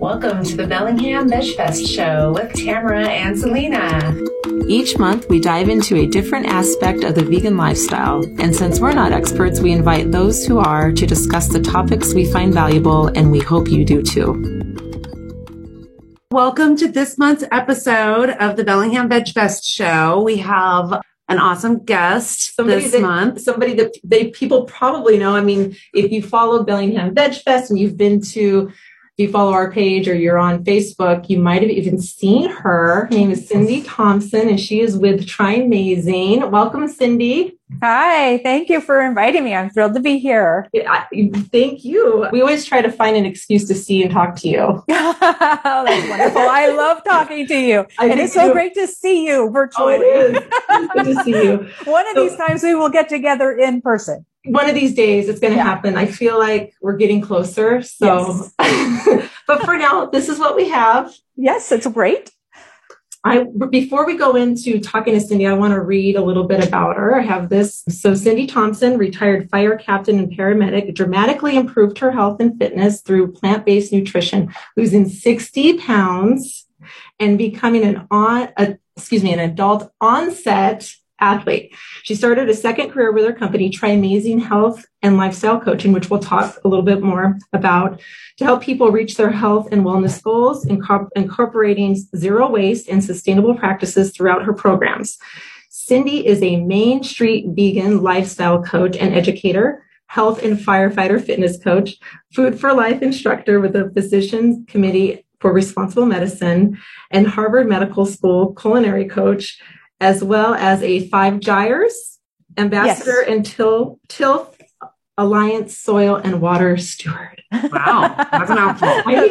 Welcome to the Bellingham Veg Fest show with Tamara and Selena. Each month, we dive into a different aspect of the vegan lifestyle. And since we're not experts, we invite those who are to discuss the topics we find valuable, and we hope you do too. Welcome to this month's episode of the Bellingham Veg Fest show. We have an awesome guest somebody this that, month. Somebody that they people probably know. I mean, if you follow Bellingham Veg Fest and you've been to if you follow our page or you're on Facebook, you might have even seen her. Her name is Cindy Thompson, and she is with Trimazing. Welcome, Cindy. Hi, thank you for inviting me. I'm thrilled to be here. Yeah, thank you. We always try to find an excuse to see and talk to you. That's wonderful. I love talking to you. I and it's so great to see you virtually. Oh, it is. good to see you. One of so, these times we will get together in person one of these days it's going to yeah. happen. I feel like we're getting closer. So, yes. but for now, this is what we have. Yes, it's great. I, before we go into talking to Cindy, I want to read a little bit about her. I have this. So, Cindy Thompson, retired fire captain and paramedic, dramatically improved her health and fitness through plant based nutrition, losing 60 pounds and becoming an on, a, excuse me, an adult onset athlete. She started a second career with her company, Trimazing Health and Lifestyle Coaching, which we'll talk a little bit more about, to help people reach their health and wellness goals, incorporating zero waste and sustainable practices throughout her programs. Cindy is a Main Street vegan lifestyle coach and educator, health and firefighter fitness coach, food for life instructor with the Physicians Committee for Responsible Medicine, and Harvard Medical School culinary coach, as well as a Five Gyres ambassador yes. and Till Tilth Alliance Soil and Water Steward. Wow, that's an mouthful. I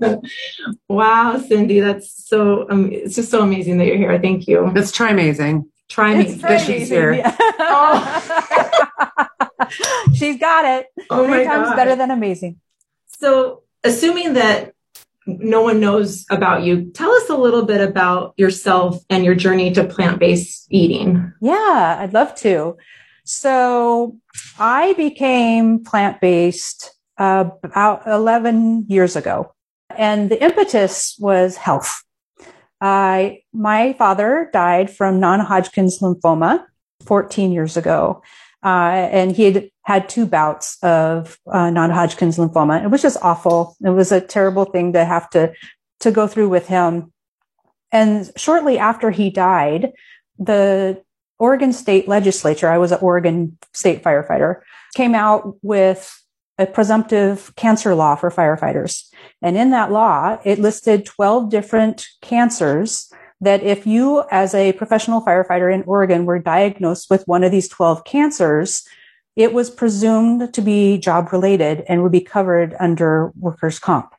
water. wow, Cindy, that's so. Um, it's just so amazing that you're here. Thank you. It's try amazing. Try me. That she's here. Yeah. oh. she's got it. Oh Three times God. better than amazing. So, assuming that no one knows about you. Tell us a little bit about yourself and your journey to plant based eating. Yeah, I'd love to. So I became plant based uh, about 11 years ago, and the impetus was health. I, my father died from non Hodgkin's lymphoma 14 years ago. Uh, and he had had two bouts of uh, non-Hodgkin's lymphoma. It was just awful. It was a terrible thing to have to to go through with him. And shortly after he died, the Oregon State Legislature, I was an Oregon State firefighter, came out with a presumptive cancer law for firefighters. And in that law, it listed 12 different cancers that if you, as a professional firefighter in Oregon, were diagnosed with one of these 12 cancers, it was presumed to be job related and would be covered under workers' comp.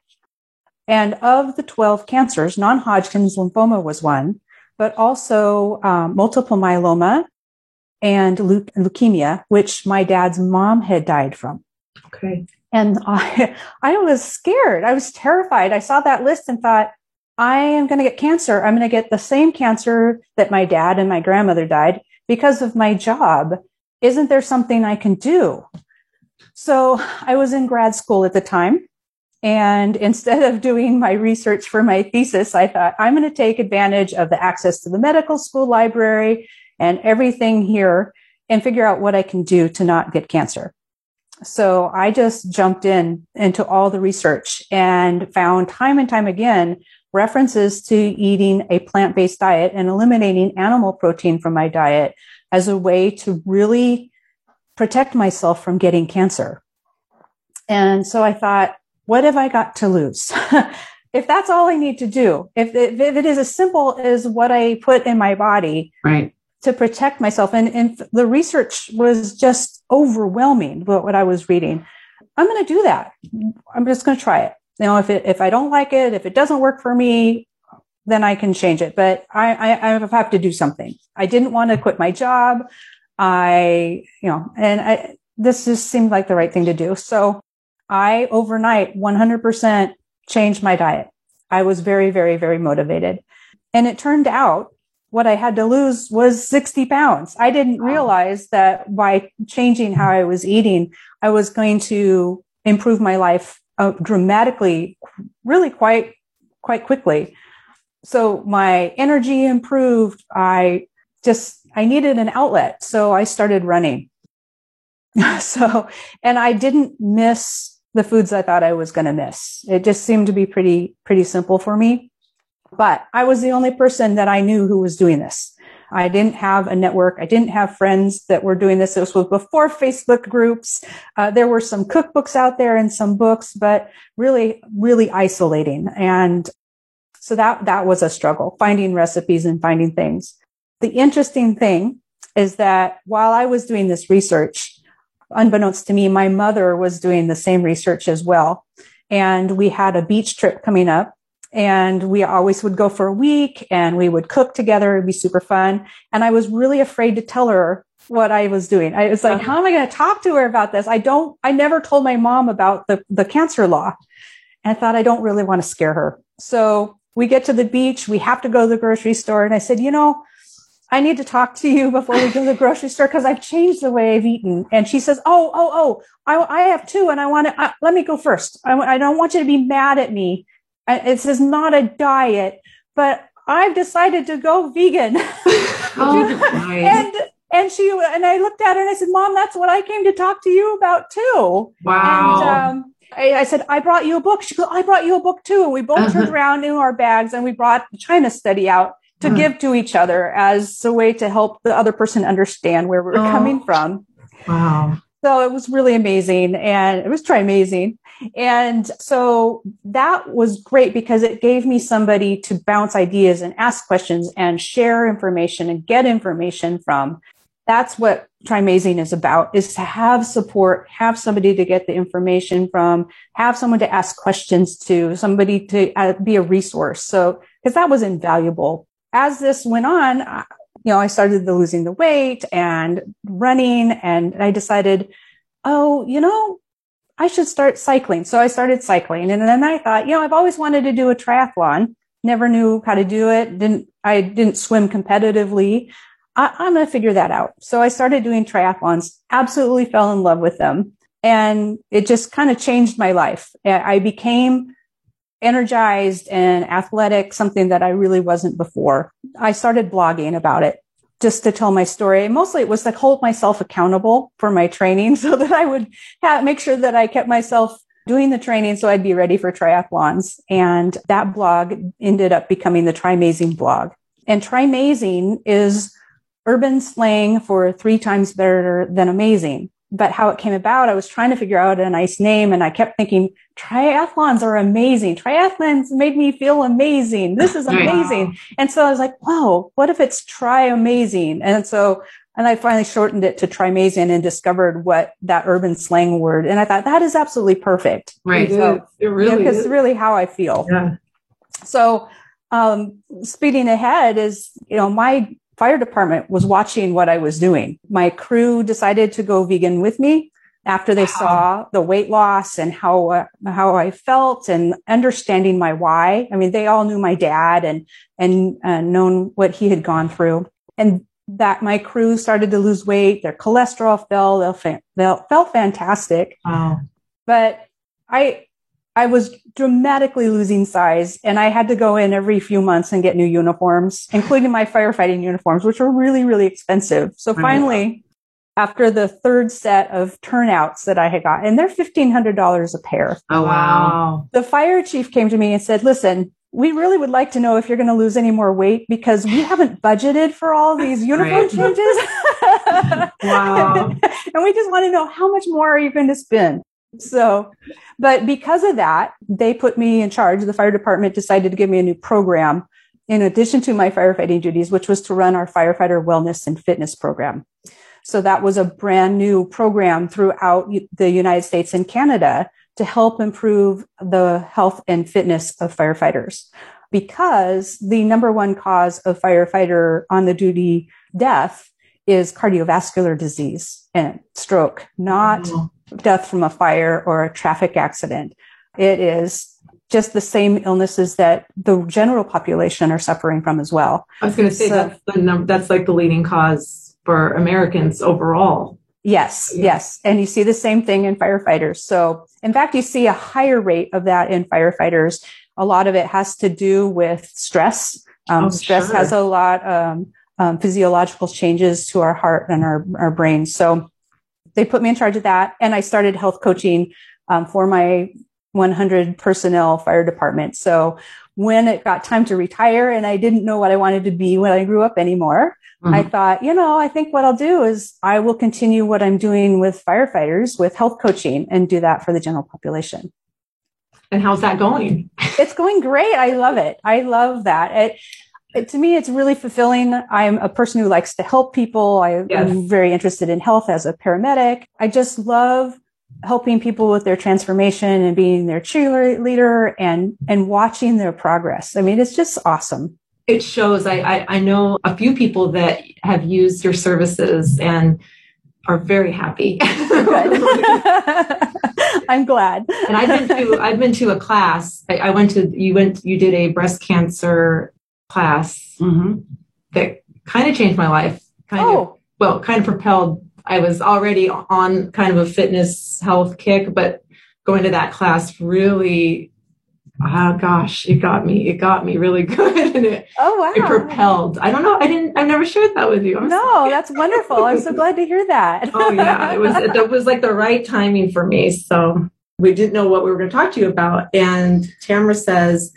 And of the 12 cancers, non Hodgkin's lymphoma was one, but also um, multiple myeloma and leukemia, which my dad's mom had died from. Okay. And I, I was scared. I was terrified. I saw that list and thought, I am going to get cancer. I'm going to get the same cancer that my dad and my grandmother died because of my job. Isn't there something I can do? So I was in grad school at the time. And instead of doing my research for my thesis, I thought I'm going to take advantage of the access to the medical school library and everything here and figure out what I can do to not get cancer. So I just jumped in into all the research and found time and time again references to eating a plant-based diet and eliminating animal protein from my diet as a way to really protect myself from getting cancer. And so I thought, what have I got to lose? if that's all I need to do, if, if, if, it is as simple as what I put in my body right. to protect myself, and, and the research was just overwhelming what I was reading, I'm going to do that. I'm just going to try it. You know, if it, if I don't like it, if it doesn't work for me, then I can change it. But I, I, I have to do something. I didn't want to quit my job. I, you know, and I, this just seemed like the right thing to do. So I overnight 100% changed my diet. I was very, very, very motivated. And it turned out what I had to lose was 60 pounds. I didn't realize that by changing how I was eating, I was going to improve my life uh, dramatically, really quite, quite quickly. So my energy improved. I just, I needed an outlet. So I started running. so, and I didn't miss the foods I thought I was going to miss. It just seemed to be pretty, pretty simple for me. But I was the only person that I knew who was doing this. I didn't have a network. I didn't have friends that were doing this. This was before Facebook groups. Uh, there were some cookbooks out there and some books, but really, really isolating. And so that, that was a struggle, finding recipes and finding things. The interesting thing is that while I was doing this research, unbeknownst to me, my mother was doing the same research as well. And we had a beach trip coming up and we always would go for a week and we would cook together. It'd be super fun. And I was really afraid to tell her what I was doing. I was like, uh-huh. how am I going to talk to her about this? I don't, I never told my mom about the, the cancer law. And I thought I don't really want to scare her. So we get to the beach. We have to go to the grocery store. And I said, you know, I need to talk to you before we go to the grocery store because I've changed the way I've eaten. And she says, Oh, oh, oh, I, I have two and I want to, uh, let me go first. I, I don't want you to be mad at me this is not a diet, but I've decided to go vegan. oh, nice. and and she and I looked at her and I said, "Mom, that's what I came to talk to you about too." Wow. And, um, I, I, said, "I brought you a book." She goes, "I brought you a book too." And we both uh-huh. turned around in our bags and we brought the China study out to uh-huh. give to each other as a way to help the other person understand where we are oh. coming from. Wow. So it was really amazing, and it was try amazing. And so that was great because it gave me somebody to bounce ideas and ask questions and share information and get information from. That's what Trimazing is about is to have support, have somebody to get the information from, have someone to ask questions to, somebody to uh, be a resource. So, because that was invaluable. As this went on, you know, I started the losing the weight and running and I decided, oh, you know, I should start cycling. So I started cycling. And then I thought, you know, I've always wanted to do a triathlon. Never knew how to do it. Didn't, I didn't swim competitively. I, I'm going to figure that out. So I started doing triathlons, absolutely fell in love with them. And it just kind of changed my life. I became energized and athletic, something that I really wasn't before. I started blogging about it just to tell my story. Mostly it was to hold myself accountable for my training so that I would have, make sure that I kept myself doing the training so I'd be ready for triathlons. And that blog ended up becoming the Trimazing blog. And Trimazing is urban slang for three times better than amazing but how it came about, I was trying to figure out a nice name and I kept thinking triathlons are amazing. Triathlons made me feel amazing. This is amazing. Wow. And so I was like, whoa, what if it's try amazing? And so, and I finally shortened it to trimazing and discovered what that urban slang word. And I thought that is absolutely perfect. Right. So, it really because it's really how I feel. Yeah. So, um, speeding ahead is, you know, my fire department was watching what I was doing. My crew decided to go vegan with me after they wow. saw the weight loss and how uh, how I felt and understanding my why. I mean, they all knew my dad and and uh, known what he had gone through, and that my crew started to lose weight. Their cholesterol fell. They felt, felt fantastic. Wow. But I I was dramatically losing size and I had to go in every few months and get new uniforms, including my firefighting uniforms, which were really, really expensive. So finally, after the third set of turnouts that I had got, and they're $1,500 a pair. Oh, wow. The fire chief came to me and said, listen, we really would like to know if you're going to lose any more weight because we haven't budgeted for all these uniform changes. wow. and we just want to know how much more are you going to spend? So, but because of that, they put me in charge. The fire department decided to give me a new program in addition to my firefighting duties, which was to run our firefighter wellness and fitness program. So that was a brand new program throughout the United States and Canada to help improve the health and fitness of firefighters. Because the number one cause of firefighter on the duty death is cardiovascular disease and stroke, not mm-hmm death from a fire or a traffic accident. It is just the same illnesses that the general population are suffering from as well. I was going to say so, that's the number, that's like the leading cause for Americans overall. Yes, Yeah. yes. And you see the same thing in firefighters. So, in fact, you see a higher rate of that in firefighters. A lot of it has to do with stress. Um, Oh, stress sure. has a lot um, um, physiological changes to our heart and our our brain. So, they put me in charge of that, and I started health coaching um, for my 100 personnel fire department. So, when it got time to retire, and I didn't know what I wanted to be when I grew up anymore. I Mhm. thought, you know, I think what I'll do is I will continue what I'm doing with firefighters with health coaching and do that for the general population. And how's that going? It's going great. I love it. I love that. It, it to me, it's really fulfilling. I'm a person who likes to help people. I, Yes. I'm very interested in health as a paramedic. I just love helping people with their transformation and being their cheerleader and, and watching their progress. I mean, it's just awesome. It shows. I, I I know a few people that have used your services and are very happy. I'm glad. and I've been to I've been to a class. I, I went to you went you did a breast cancer class Mhm. that kind of changed my life. Kind of Oh, well, kind of propelled. I was already on kind of a fitness health kick, but going to that class really, oh gosh, it got me. It got me really good, and it, oh wow. it propelled. I don't know. I didn't. I've never shared that with you. I'm No, sorry. that's wonderful. I'm so glad to hear that. oh yeah, it was. It was like the right timing for me. So we didn't know what we were going to talk to you about, and Tamara says,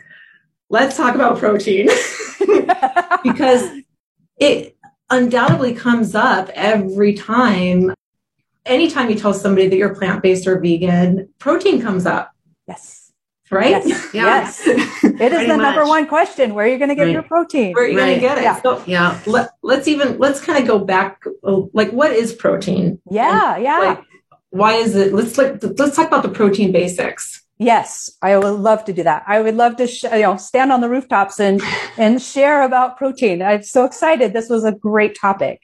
"Let's talk about protein." because it undoubtedly comes up every time. Anytime you tell somebody that you're plant based or vegan, protein comes up, yes. right? Yes. Yeah. Yes. It is Pretty the number one question. Where are you going to get Right. your protein? Where are you going to get it? Yeah. So Yeah. let, let's even let's kind of go back. uh, Like, what is protein? Yeah, yeah. Like, why is it? Let's like let's talk about the protein basics. Yes, I would love to do that. I would love to, sh- you know, stand on the rooftops and and share about protein. I'm so excited. This was a great topic.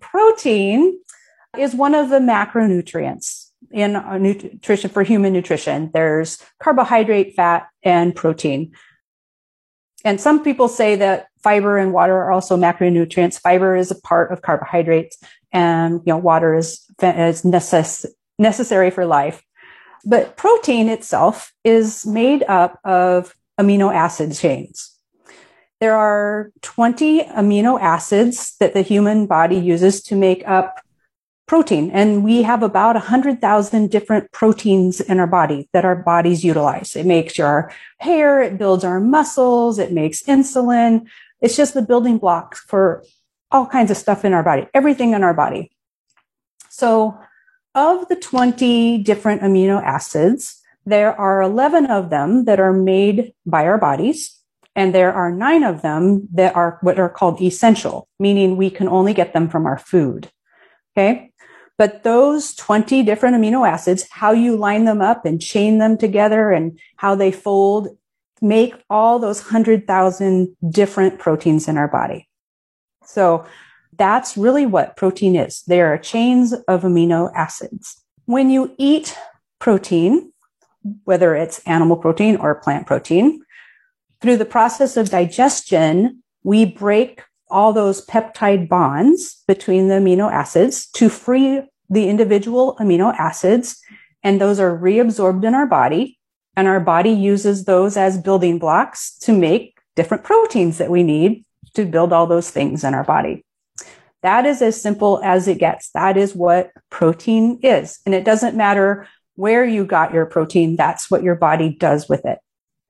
Protein is one of the macronutrients in nutrition for human nutrition. There's carbohydrate, fat, and protein. And some people say that fiber and water are also macronutrients. Fiber is a part of carbohydrates, and you know water is is necess- necessary for life. But protein itself is made up of amino acid chains. There are 20 amino acids that the human body uses to make up protein. And we have about 100,000 different proteins in our body that our bodies utilize. It makes our hair, it builds our muscles, it makes insulin. It's just the building blocks for all kinds of stuff in our body, everything in our body. So, of the 20 different amino acids, there are 11 of them that are made by our bodies. And there are nine of them that are what are called essential, meaning we can only get them from our food. Okay. But those 20 different amino acids, how you line them up and chain them together and how they fold make all those 100,000 different proteins in our body. So that's really what protein is. They are chains of amino acids. When you eat protein, whether it's animal protein or plant protein, through the process of digestion, we break all those peptide bonds between the amino acids to free the individual amino acids. And those are reabsorbed in our body. And our body uses those as building blocks to make different proteins that we need to build all those things in our body. That is as simple as it gets. That is what protein is. And it doesn't matter where you got your protein. That's what your body does with it.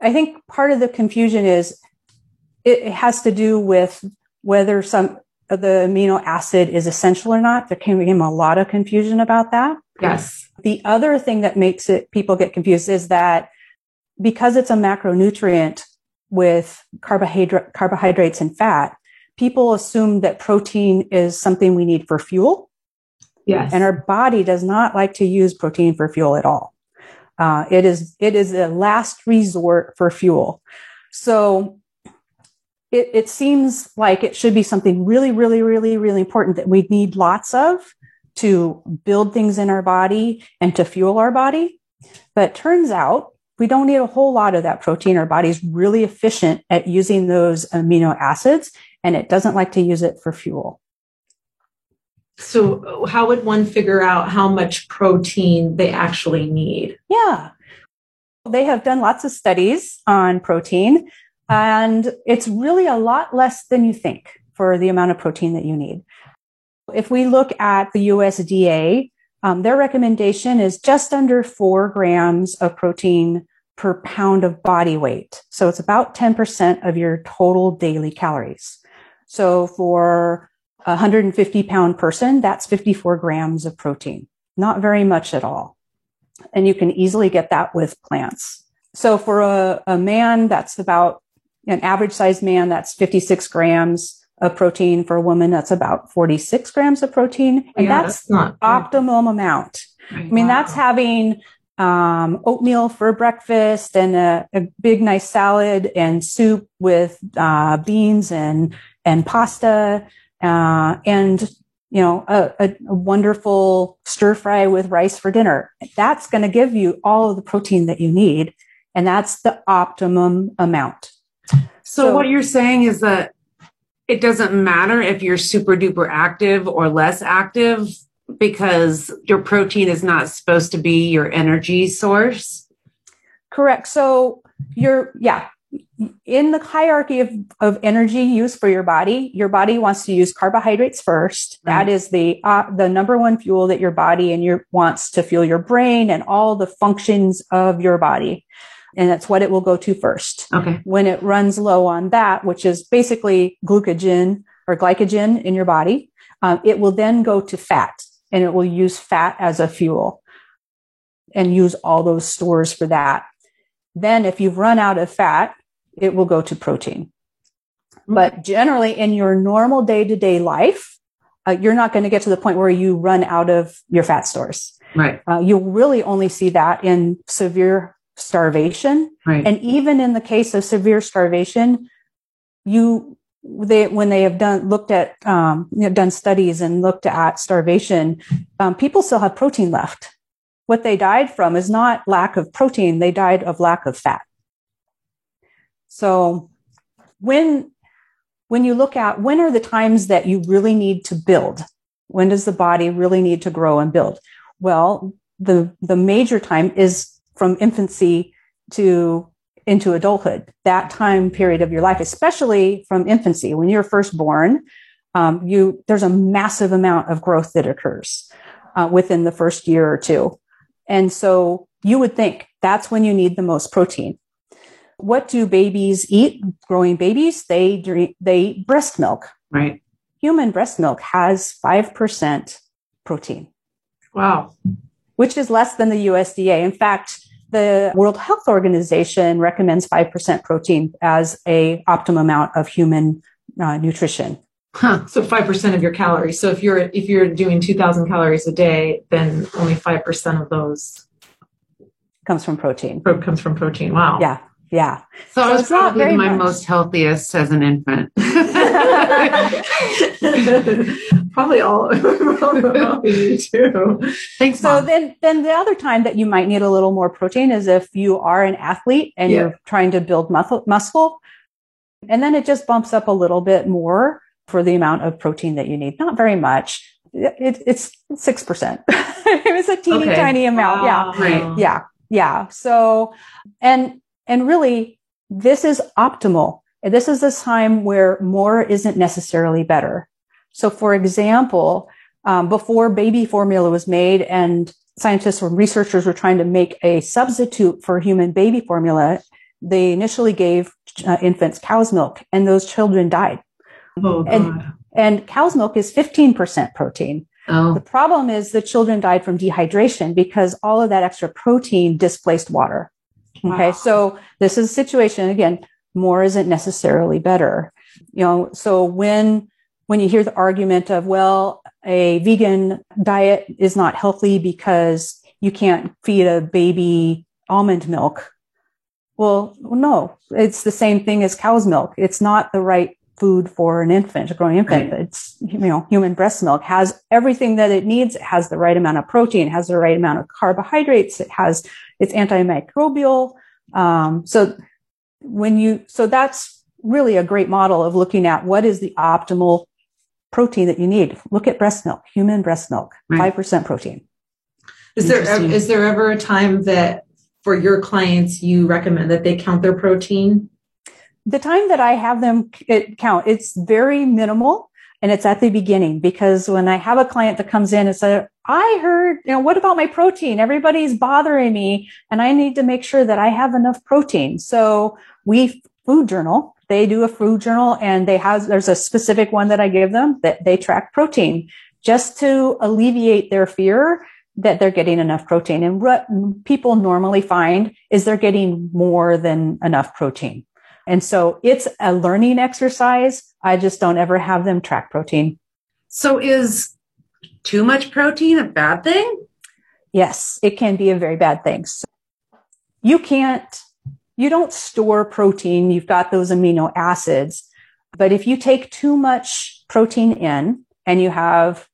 I think part of the confusion is it has to do with whether some of the amino acid is essential or not. There came a lot of confusion about that. Yes. The other thing that makes it people get confused is that because it's a macronutrient with carbohydrate, carbohydrates and fat, people assume that protein is something we need for fuel. Yes. And our body does not like to use protein for fuel at all. Uh, it is it is a last resort for fuel. So it, it seems like it should be something really, really, really, really important that we need lots of to build things in our body and to fuel our body. But turns out we don't need a whole lot of that protein. Our body's really efficient at using those amino acids and it doesn't like to use it for fuel. So, how would one figure out how much protein they actually need? Yeah. They have done lots of studies on protein, and it's really a lot less than you think for the amount of protein that you need. If we look at the USDA, um, their recommendation is just under four grams of protein per pound of body weight. So it's about 10% of your total daily calories. So for a 150 pound person, that's 54 grams of protein. Not very much at all. And you can easily get that with plants. So for a, a man, that's about an average sized man, that's 56 grams of protein. For a woman, that's about 46 grams of protein. And Yeah, that's, that's not optimum amount. I mean, that's having um, oatmeal for breakfast and a, a, big, nice salad and soup with uh, beans and and pasta uh, and you know a, a, a wonderful stir fry with rice for dinner. That's going to give you all of the protein that you need, and that's the optimum amount. So, So- what you're saying is that it doesn't matter if you're super duper active or less active because your protein is not supposed to be your energy source. Correct. So you're, yeah, in the hierarchy of, of energy use for your body, your body wants to use carbohydrates first. That is the, uh, the number one fuel that your body and your wants to fuel your brain and all the functions of your body. And that's what it will go to first. Okay. When it runs low on that, which is basically glucogen or glycogen in your body, um, it will then go to fat and it will use fat as a fuel and use all those stores for that. Then if you've run out of fat, it will go to protein. But generally in your normal day to day life, uh, you're not going to get to the point where you run out of your fat stores. Right. Uh, you'll really only see that in severe starvation. Right. And even in the case of severe starvation, you they when they have done looked at um, you know, done studies and looked at starvation, um, people still have protein left. What they died from is not lack of protein; they died of lack of fat. So when when you look at when are the times that you really need to build, when does the body really need to grow and build? Well, the the major time is from infancy to into adulthood, that time period of your life, especially from infancy, when you're first born, um, you there's a massive amount of growth that occurs uh, within the first year or two, and so you would think that's when you need the most protein. What do babies eat? Growing babies, they drink, they eat breast milk. Right. Human breast milk has five percent protein Wow. which is less than the USDA. In fact, the World Health Organization recommends 5% protein as a optimum amount of human uh, nutrition. Huh. So five percent of your calories. So if you're if you're doing two thousand calories a day, then only five percent of those Comes from protein. pro- comes from protein. Wow. Yeah. Yeah. So, I was probably my much. most healthiest as an infant. Probably all you too. Thanks, So Mom. then, then the other time that you might need a little more protein is if you are an athlete and Yeah. you're trying to build muscle, muscle. And then it just bumps up a little bit more for the amount of protein that you need. Not very much. It, it's 6%. it was a teeny Okay. tiny amount. Yeah. Oh, right. yeah yeah so and and really this is optimal. This is a time where more isn't necessarily better. So for example um, before baby formula was made and scientists or researchers were trying to make a substitute for human baby formula they initially gave uh, infants cow's milk and those children died. Oh And- god. and cow's milk is 15% protein. Oh, the problem is the children died from dehydration because all of that extra protein displaced water. Okay. Wow. So this is a situation again, more isn't necessarily better. You know, so when, when you hear the argument of, well, a vegan diet is not healthy because you can't feed a baby almond milk. Well, no, it's the same thing as cow's milk. It's not the right food for an infant, a growing infant. It's, you know, human breast milk has everything that it needs. It has the right amount of protein, it has the right amount of carbohydrates. It has, it's antimicrobial. Um, so when you, so that's really a great model of looking at what is the optimal protein that you need. Look at breast milk, human breast milk, Right. 5% protein. Is there, is there ever a time that for your clients you recommend that they count their protein? The time that I have them count, it's very minimal and it's at the beginning because when I have a client that comes in and says, I heard, you know, what about my protein? Everybody's bothering me and I need to make sure that I have enough protein. So we food journal, they do a food journal and they have, there's a specific one that I give them that they track protein just to alleviate their fear that they're getting enough protein. And what people normally find is they're getting more than enough protein. And so it's a learning exercise. I just don't ever have them track protein. So is too much protein a bad thing? Yes, it can be a very bad thing. So you can't, you don't store protein. You've got those amino acids. But if you take too much protein in and you have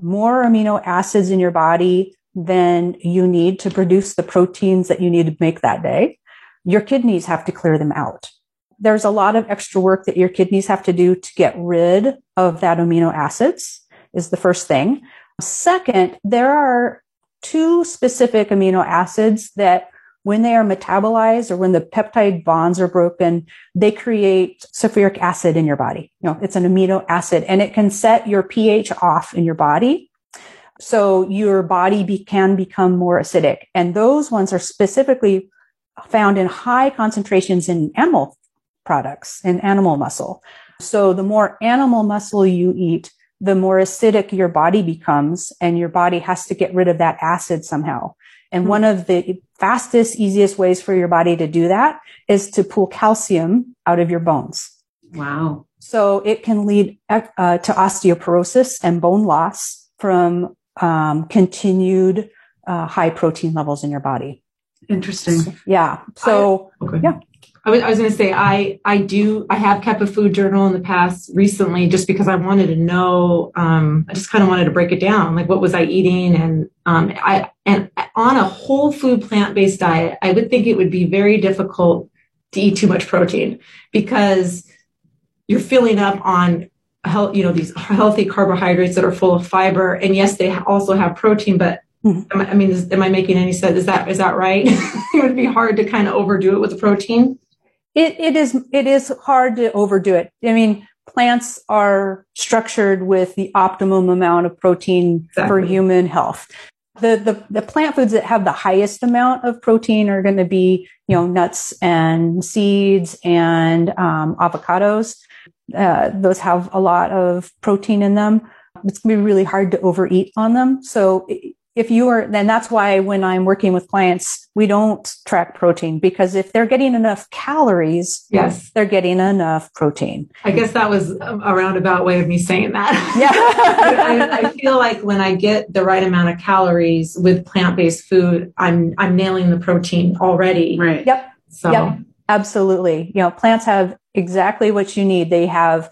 more amino acids in your body than you need to produce the proteins that you need to make that day, your kidneys have to clear them out. There's a lot of extra work that your kidneys have to do to get rid of that amino acids is the first thing. Second, there are two specific amino acids that when they are metabolized or when the peptide bonds are broken, they create sulfuric acid in your body. You know, it's an amino acid and it can set your pH off in your body. So your body be, can become more acidic. And those ones are specifically found in high concentrations in animal products and animal muscle. So the more animal muscle you eat, the more acidic your body becomes and your body has to get rid of that acid somehow. And one of the fastest, easiest ways for your body to do that is to pull calcium out of your bones. Wow. So it can lead uh, to osteoporosis and bone loss from um, continued uh, high protein levels in your body. Interesting. Yeah. So Okay. Yeah. I was, I was going to say I I do I have kept a food journal in the past recently just because I wanted to know um, I just kind of wanted to break it down like what was I eating and um, I and on a whole food plant based diet I would think it would be very difficult to eat too much protein because you're filling up on health you know these healthy carbohydrates that are full of fiber and yes they also have protein but. I, I mean is, am I making any sense? Is that is that right? It would be hard to kind of overdo it with the protein it, it is it is hard to overdo it. I mean, plants are structured with the optimum amount of protein for human health. The, the the plant foods that have the highest amount of protein are going to be you know nuts and seeds and um, avocados. Uh, those have a lot of protein in them. It's going to be really hard to overeat on them. So if you are, then that's why when I'm working with clients, we don't track protein because if they're getting enough calories, Yes. they're getting enough protein. I guess that was a roundabout way of me saying that. Yeah. I, I feel like when I get the right amount of calories with plant-based food, I'm I'm nailing the protein already. Right. Yep. So Yep. Absolutely. You know, plants have exactly what you need. They have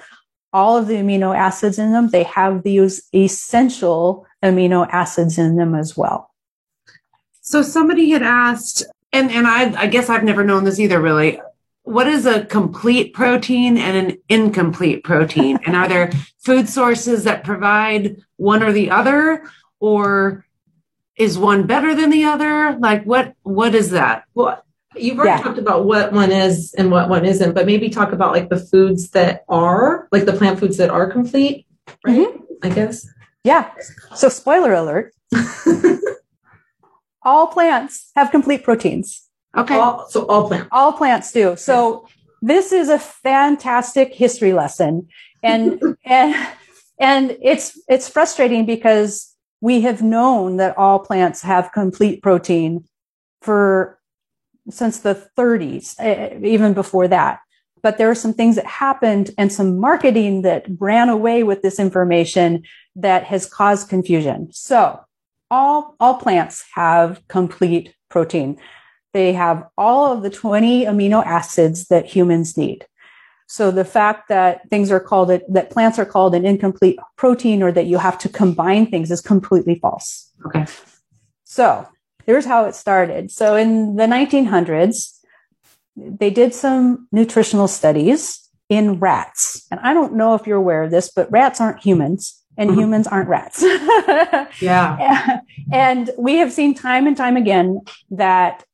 all of the amino acids in them. They have these essential amino acids in them as well. So somebody had asked, and, and I, I guess I've never known this either really. What is a complete protein and an incomplete protein? and are there food sources that provide one or the other? Or is one better than the other? Like what, what is that? well, you've already Yeah. talked about what one is and what one isn't, but maybe talk about like the foods that are like the plant foods that are complete, right? Mm-hmm. I guess. Yeah. So spoiler alert. all plants have complete proteins. Okay. All, so all plants. All plants do. So this is a fantastic history lesson. And, and, and it's, it's frustrating because we have known that all plants have complete protein for since the 30s, eh, even before that. But there are some things that happened and some marketing that ran away with this information that has caused confusion. So all, all plants have complete protein. They have all of the 20 amino acids that humans need. So the fact that things are called it, that plants are called an incomplete protein or that you have to combine things is completely false. Okay. So here's how it started. So in the 1900s, they did some nutritional studies in rats. And I don't know if you're aware of this, but rats aren't humans and Mhm. humans aren't rats. Yeah. and we have seen time and time again that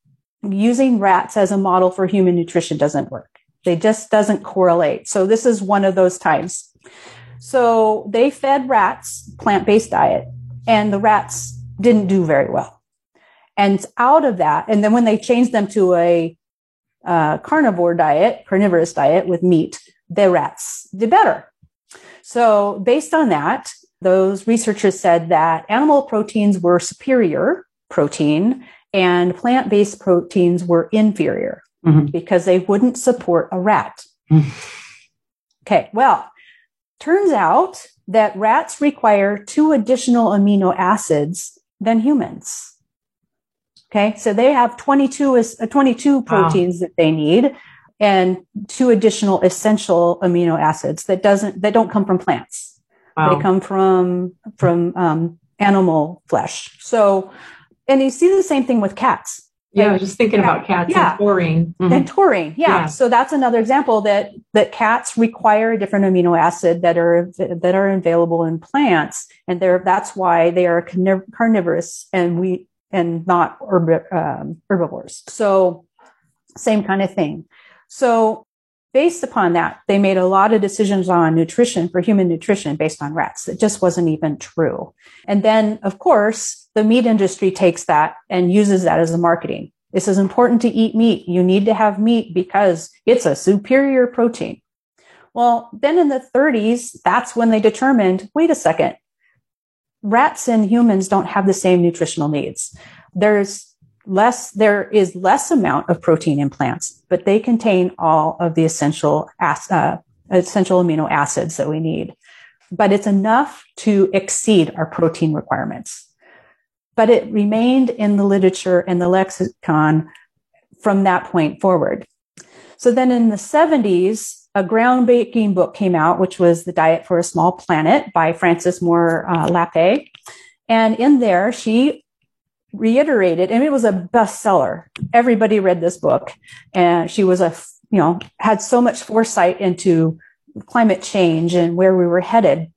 using rats as a model for human nutrition doesn't work. They just doesn't correlate. So this is one of those times. So they fed rats plant-based diet and the rats didn't do very well. And out of that, and then when they changed them to a uh, carnivore diet, carnivorous diet with meat, the rats did better. So based on that, those researchers said that animal proteins were superior protein and plant-based proteins were inferior Mhm. because they wouldn't support a rat. Mm. okay. Well, turns out that rats require two additional amino acids than humans. Okay. So they have 22, is- uh, 22 proteins that they need and two additional essential amino acids that doesn't, that don't come from plants. Wow. They come from from um, animal flesh. So, and you see the same thing with cats yeah, I was just thinking about cats Yeah. and taurine. Mhm. and taurine. Yeah. Yeah. So that's another example that that cats require a different amino acid that are that are available in plants, and they're that's why they are carniv- carnivorous and we and not herb, um, herbivores. So same kind of thing. So based upon that, they made a lot of decisions on nutrition for human nutrition based on rats. It just wasn't even true. And then, of course, the meat industry takes that and uses that as a marketing. This is important to eat meat. You need to have meat because it's a superior protein. Well, then in the 30s, that's when they determined, wait a second, rats and humans don't have the same nutritional needs. There's less, there is less amount of protein in plants, but they contain all of the essential, uh, essential amino acids that we need. But it's enough to exceed our protein requirements. But it remained in the literature and the lexicon from that point forward. So then in the 70s, a groundbreaking book came out, which was The Diet for a Small Planet by Frances Moore uh, Lappe. And in there, she reiterated, and it was a bestseller. Everybody read this book. And she was a, you know, had so much foresight into climate change and where we were headed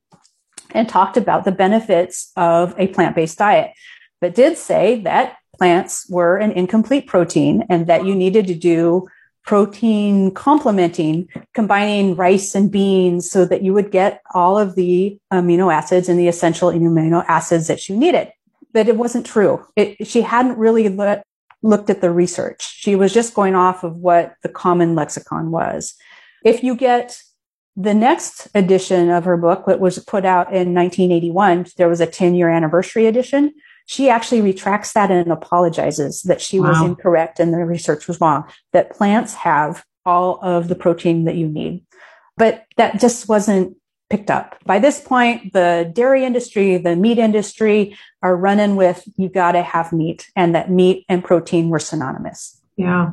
and talked about the benefits of a plant-based diet, but did say that plants were an incomplete protein and that you needed to do protein complementing, combining rice and beans so that you would get all of the amino acids and the essential amino acids that you needed. That it wasn't true. It, she hadn't really let, looked at the research. She was just going off of what the common lexicon was. If you get the next edition of her book, that was put out in 1981, there was a 10 year anniversary edition. She actually retracts that and apologizes that she was incorrect and the research was wrong, that plants have all of the protein that you need. But that just wasn't picked up. By this point, the dairy industry, the meat industry are running with you got to have meat and that meat and protein were synonymous. Yeah.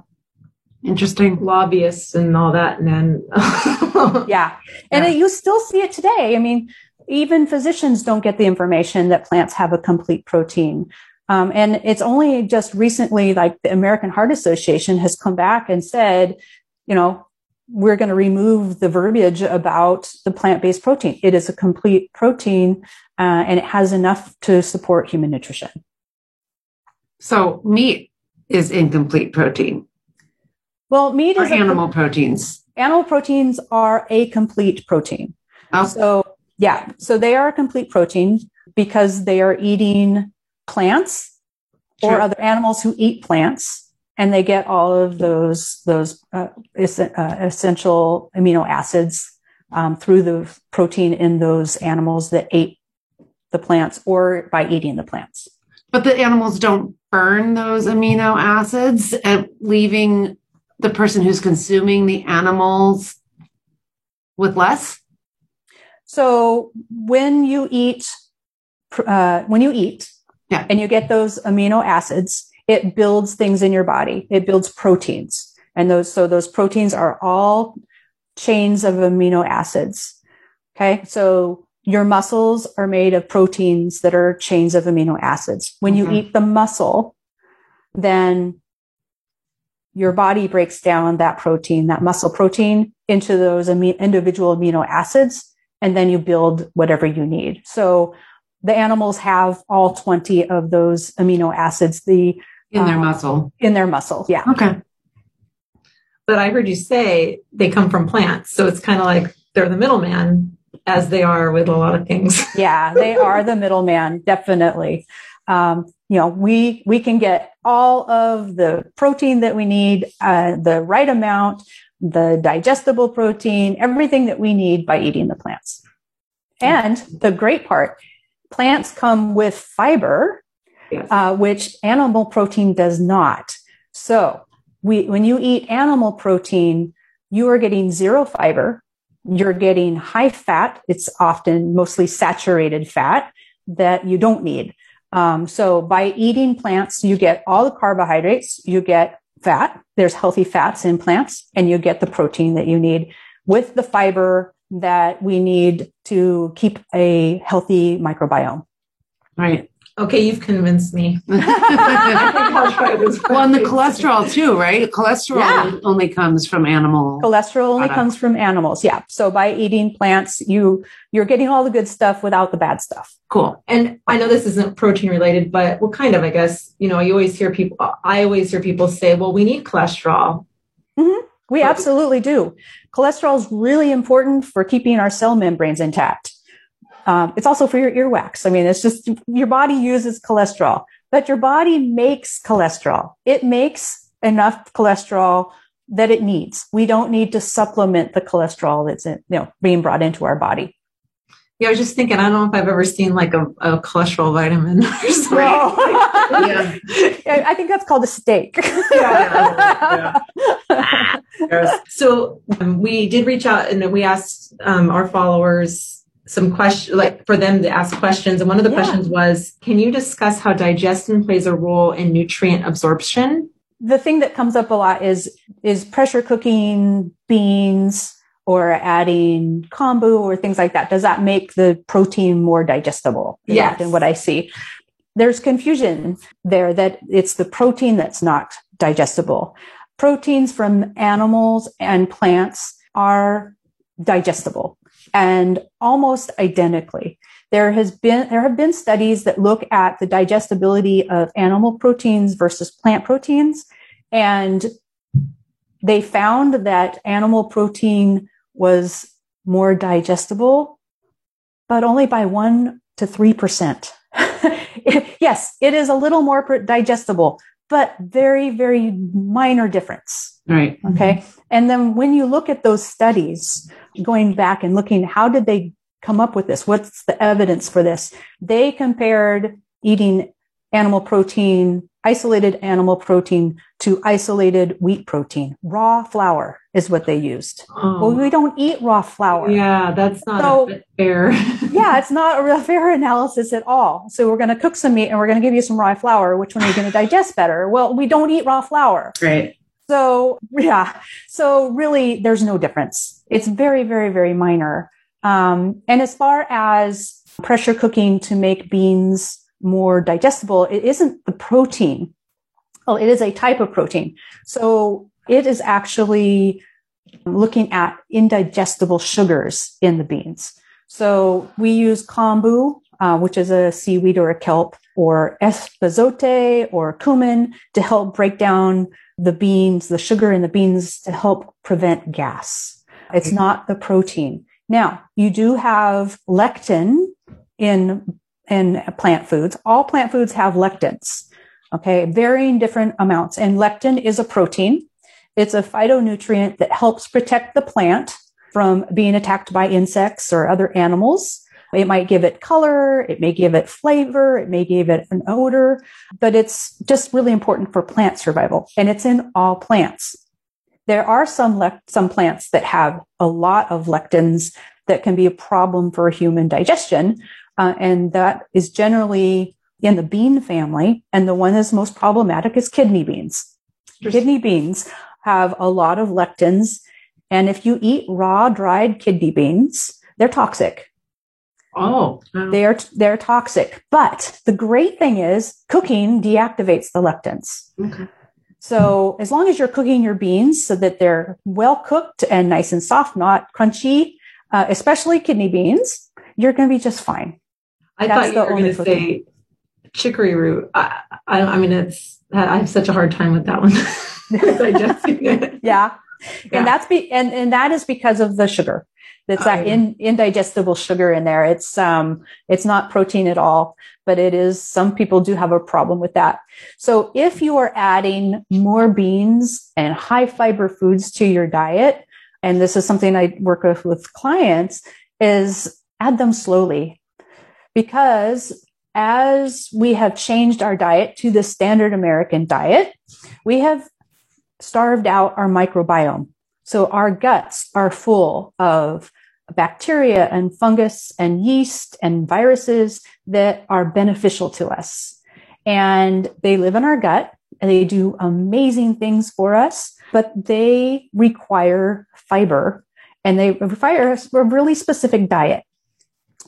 Interesting. Lobbyists and all that. And then, Yeah. And Yeah. you still see it today. I mean, even physicians don't get the information that plants have a complete protein. Um, and it's only just recently, like the American Heart Association has come back and said, you know, we're going to remove the verbiage about the plant-based protein. It is a complete protein, uh, and it has enough to support human nutrition. So meat is incomplete protein Well, meat or is a, animal proteins. animal proteins are a complete protein. Oh, So yeah, so they are a complete protein because they are eating plants or other animals who eat plants, and they get all of those those uh, es- uh, essential amino acids um, through the protein in those animals that ate the plants or by eating the plants. but the animals don't burn those amino acids and leaving the person who's consuming the animals with less. So when you eat, uh, when you eat, Yeah. and you get those amino acids, it builds things in your body. It builds proteins, and those so those proteins are all chains of amino acids. Okay, so your muscles are made of proteins that are chains of amino acids. When you Mhm. eat the muscle, then your body breaks down that protein, that muscle protein into those individual amino acids, and then you build whatever you need. So the animals have all 20 of those amino acids, the In their Um, muscle. in their muscle. Yeah. Okay. But I heard you say they come from plants. So it's kind of like they're the middleman as they are with a lot of things. yeah, they are the middleman, definitely. Um, you know, we we can get all of the protein that we need, uh, the right amount, the digestible protein, everything that we need by eating the plants. And the great part, plants come with fiber, Yes. uh, which animal protein does not. So we, when you eat animal protein, you are getting zero fiber. You're getting high fat. It's often mostly saturated fat that you don't need. Um, so by eating plants, you get all the carbohydrates, you get fat. There's healthy fats in plants and you get the protein that you need with the fiber that we need to keep a healthy microbiome. Right. Okay, you've convinced me. I think I'll try this well, and the cholesterol too, right? Cholesterol Yeah. only comes from animal. Cholesterol only Product. comes from animals. Yeah. So by eating plants, you, you're getting all the good stuff without the bad stuff. Cool. And I know this isn't protein related, but well, kind of, I guess. You know, you always hear people, I always hear people say, well, we need cholesterol. Mm-hmm. We absolutely do. Cholesterol is really important for keeping our cell membranes intact. Um, it's also for your earwax. I mean, it's just your body uses cholesterol, but your body makes cholesterol. It makes enough cholesterol that it needs. We don't need to supplement the cholesterol that's in, you know, being brought into our body. Yeah, I was just thinking, I don't know if I've ever seen like a, a cholesterol vitamin or something. Yeah. I I think that's called a steak. Yeah. So um, we did reach out and we asked um, our followers some questions, like for them to ask questions. And one of the Yeah. questions was, can you discuss how digestion plays a role in nutrient absorption? the thing that comes up a lot is is pressure cooking beans or adding kombu or things like that does that make the protein more digestible Yes. often what i see there's confusion there that it's the protein that's not digestible proteins from animals and plants are digestible and almost identically there has been there have been studies that look at the digestibility of animal proteins versus plant proteins and they found that animal protein was more digestible but only by 1 to 3% yes it is a little more digestible but very very minor difference Right. Okay. And then when you look at those studies, going back and looking, how did they come up with this? What's the evidence for this? They compared eating animal protein, isolated animal protein to isolated wheat protein. Raw flour is what they used. Well, Oh, we don't eat raw flour. yeah, that's not So- fair. Yeah, it's not a fair analysis at all. So we're going to cook some meat and we're going to give you some raw flour. Which one are you going to digest better? Well, we don't eat raw flour. Right. So yeah, so really, there's no difference. It's very, very, very minor. Um, and as far as pressure cooking to make beans more digestible, it isn't the protein. Well, it is a type of protein. So it is actually looking at indigestible sugars in the beans. So we use kombu, uh, which is a seaweed or a kelp, or espazote or cumin to help break down the beans, the sugar in the beans to help prevent gas. It's mm-hmm. not the protein. Now, you do have lectin in, in plant foods. All plant foods have lectins. Okay. Varying different amounts. And lectin is a protein. It's a phytonutrient that helps protect the plant from being attacked by insects or other animals. It might give it color. It may give it flavor. It may give it an odor, but it's just really important for plant survival. And it's in all plants. There are some lec- some plants that have a lot of lectins that can be a problem for human digestion. Uh, and that is generally in the bean family. And the one that's most problematic is kidney beans. Kidney beans have a lot of lectins. And if you eat raw, dried kidney beans, they're toxic. Oh. They're, they're toxic. But the great thing is cooking deactivates the lectins. Okay. So as long as you're cooking your beans so that they're well cooked and nice and soft, not crunchy, uh, especially kidney beans, you're going to be just fine. I That's thought you were going to say chicory root. I, I, I mean, it's I have such a hard time with that one. Digesting it. Yeah. Yeah. And that's be, and, and that is because of the sugar. That's Oh, that in, indigestible sugar in there. It's, um, it's not protein at all, but it is, some people do have a problem with that. So if you are adding more beans and high fiber foods to your diet, and this is something I work with with clients is add them slowly because as we have changed our diet to the standard American diet, we have starved out our microbiome. So our guts are full of bacteria and fungus and yeast and viruses that are beneficial to us. And they live in our gut and they do amazing things for us, but they require fiber and they require a really specific diet.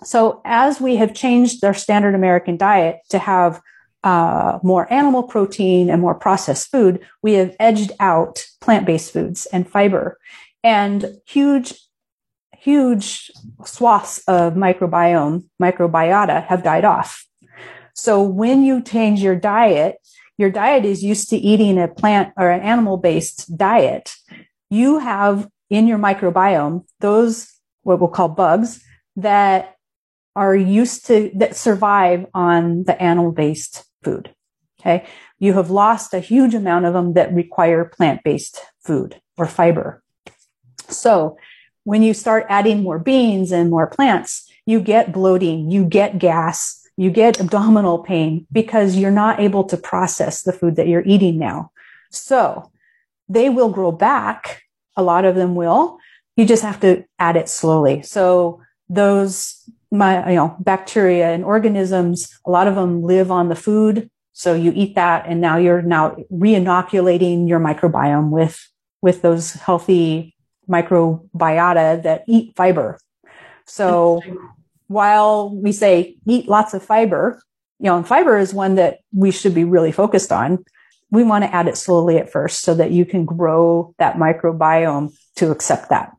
So as we have changed our standard American diet to have uh, more animal protein and more processed food, we have edged out plant-based foods and fiber and huge, huge swaths of microbiome, microbiota have died off. So when you change your diet, your diet is used to eating a plant or an animal based diet. You have in your microbiome those what we'll call bugs that are used to that survive on the animal based food. Okay. You have lost a huge amount of them that require plant based food or fiber. So when you start adding more beans and more plants, you get bloating, you get gas, you get abdominal pain because you're not able to process the food that you're eating now. So they will grow back. A lot of them will. You just have to add it slowly. So those, my, you know, bacteria and organisms, a lot of them live on the food. So you eat that and now you're now re-inoculating your microbiome with, with those healthy microbiota that eat fiber. So while we say eat lots of fiber, you know, and fiber is one that we should be really focused on. We want to add it slowly at first so that you can grow that microbiome to accept that.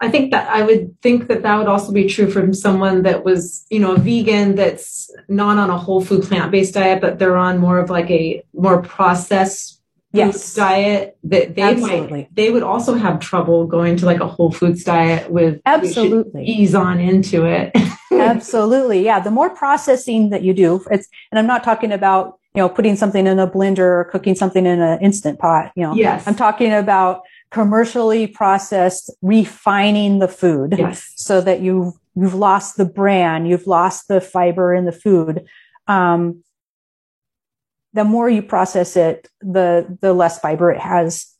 I think that I would think that that would also be true from someone that was, you know, a vegan that's not on a whole food plant based diet, but they're on more of like a more processed Yes. diet. That they Absolutely. might they would also have trouble going to like a whole foods diet with Absolutely. ease on into it. Absolutely. Yeah. The more processing that you do, it's, and I'm not talking about, you know, putting something in a blender or cooking something in an instant pot, you know, yes. I'm talking about commercially processed, refining the food yes. so that you've, you've lost the bran, you've lost the fiber in the food. Um, the more you process it, the, the less fiber it has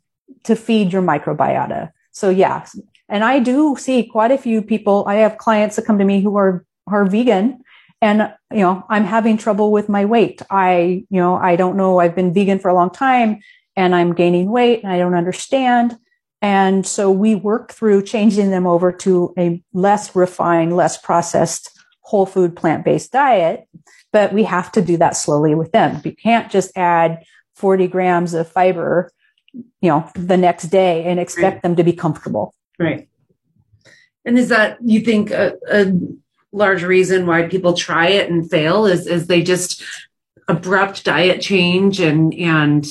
to feed your microbiota. So yeah. And I do see quite a few people. I have clients that come to me who are, are vegan and, you know, I'm having trouble with my weight. I, you know, I don't know. I've been vegan for a long time and I'm gaining weight and I don't understand. And so we work through changing them over to a less refined, less processed whole food plant based diet. But we have to do that slowly with them. You can't just add 40 grams of fiber, you know, the next day and expect Right. them to be comfortable. Right. And is that you think a, a large reason why people try it and fail is is they just abrupt diet change and and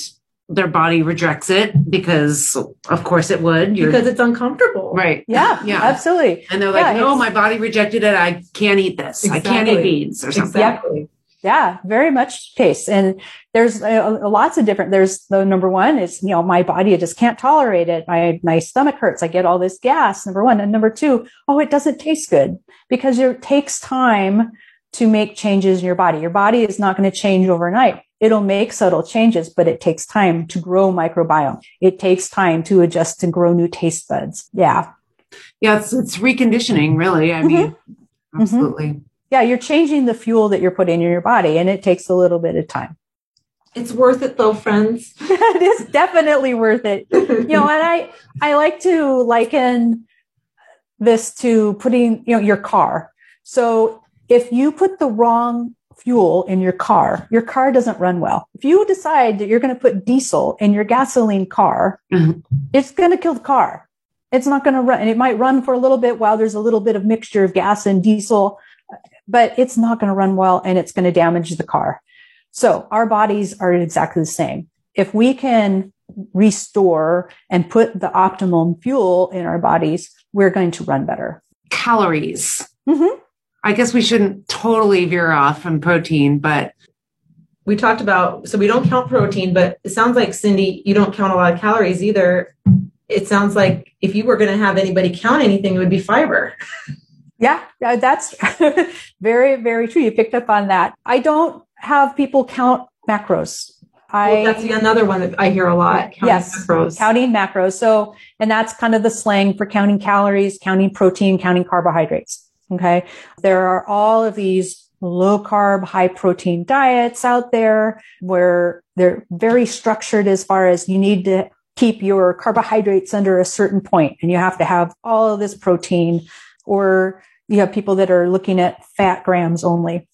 their body rejects it because of course it would. You're Because it's uncomfortable. right. Yeah, Yeah. absolutely. And they're like, Yeah, no, my body rejected it. I can't eat this. I can't eat beans or something. Exactly. Yeah, very much case. And there's uh, lots of different, there's the number one is, you know, my body, just can't tolerate it. My, my stomach hurts. I get all this gas. Number one. And number two, oh, it doesn't taste good because it takes time to make changes in your body. Your body is not going to change overnight. It'll make subtle changes, but it takes time to grow microbiome. It takes time to adjust and grow new taste buds. Yeah. Yeah, it's it's reconditioning, really. I mean, mm-hmm. Mm-hmm. absolutely. Yeah. You're changing the fuel that you're putting in your body and it takes a little bit of time. It's worth it though, friends. it is definitely worth it. you know, and I, I like to liken this to putting, you know, your car. So if you put the wrong fuel in your car, your car doesn't run well. If you decide that you're going to put diesel in your gasoline car, Mhm. it's going to kill the car. It's not going to run. And it might run for a little bit while there's a little bit of mixture of gas and diesel, but it's not going to run well and it's going to damage the car. So our bodies are exactly the same. If we can restore and put the optimum fuel in our bodies, we're going to run better. Calories. Mhm. I guess we shouldn't totally veer off from protein, but we talked about so we don't count protein but it sounds like cindy you don't count a lot of calories either it sounds like if you were going to have anybody count anything it would be fiber Yeah, that's very, very true. You picked up on that. I don't have people count macros. I well, that's another one that i hear a lot counting Yes, macros. counting macros. So, and that's kind of the slang for counting calories, counting protein, counting carbohydrates. Okay. There are all of these low carb, high protein diets out there where they're very structured as far as you need to keep your carbohydrates under a certain point and you have to have all of this protein or you have people that are looking at fat grams only.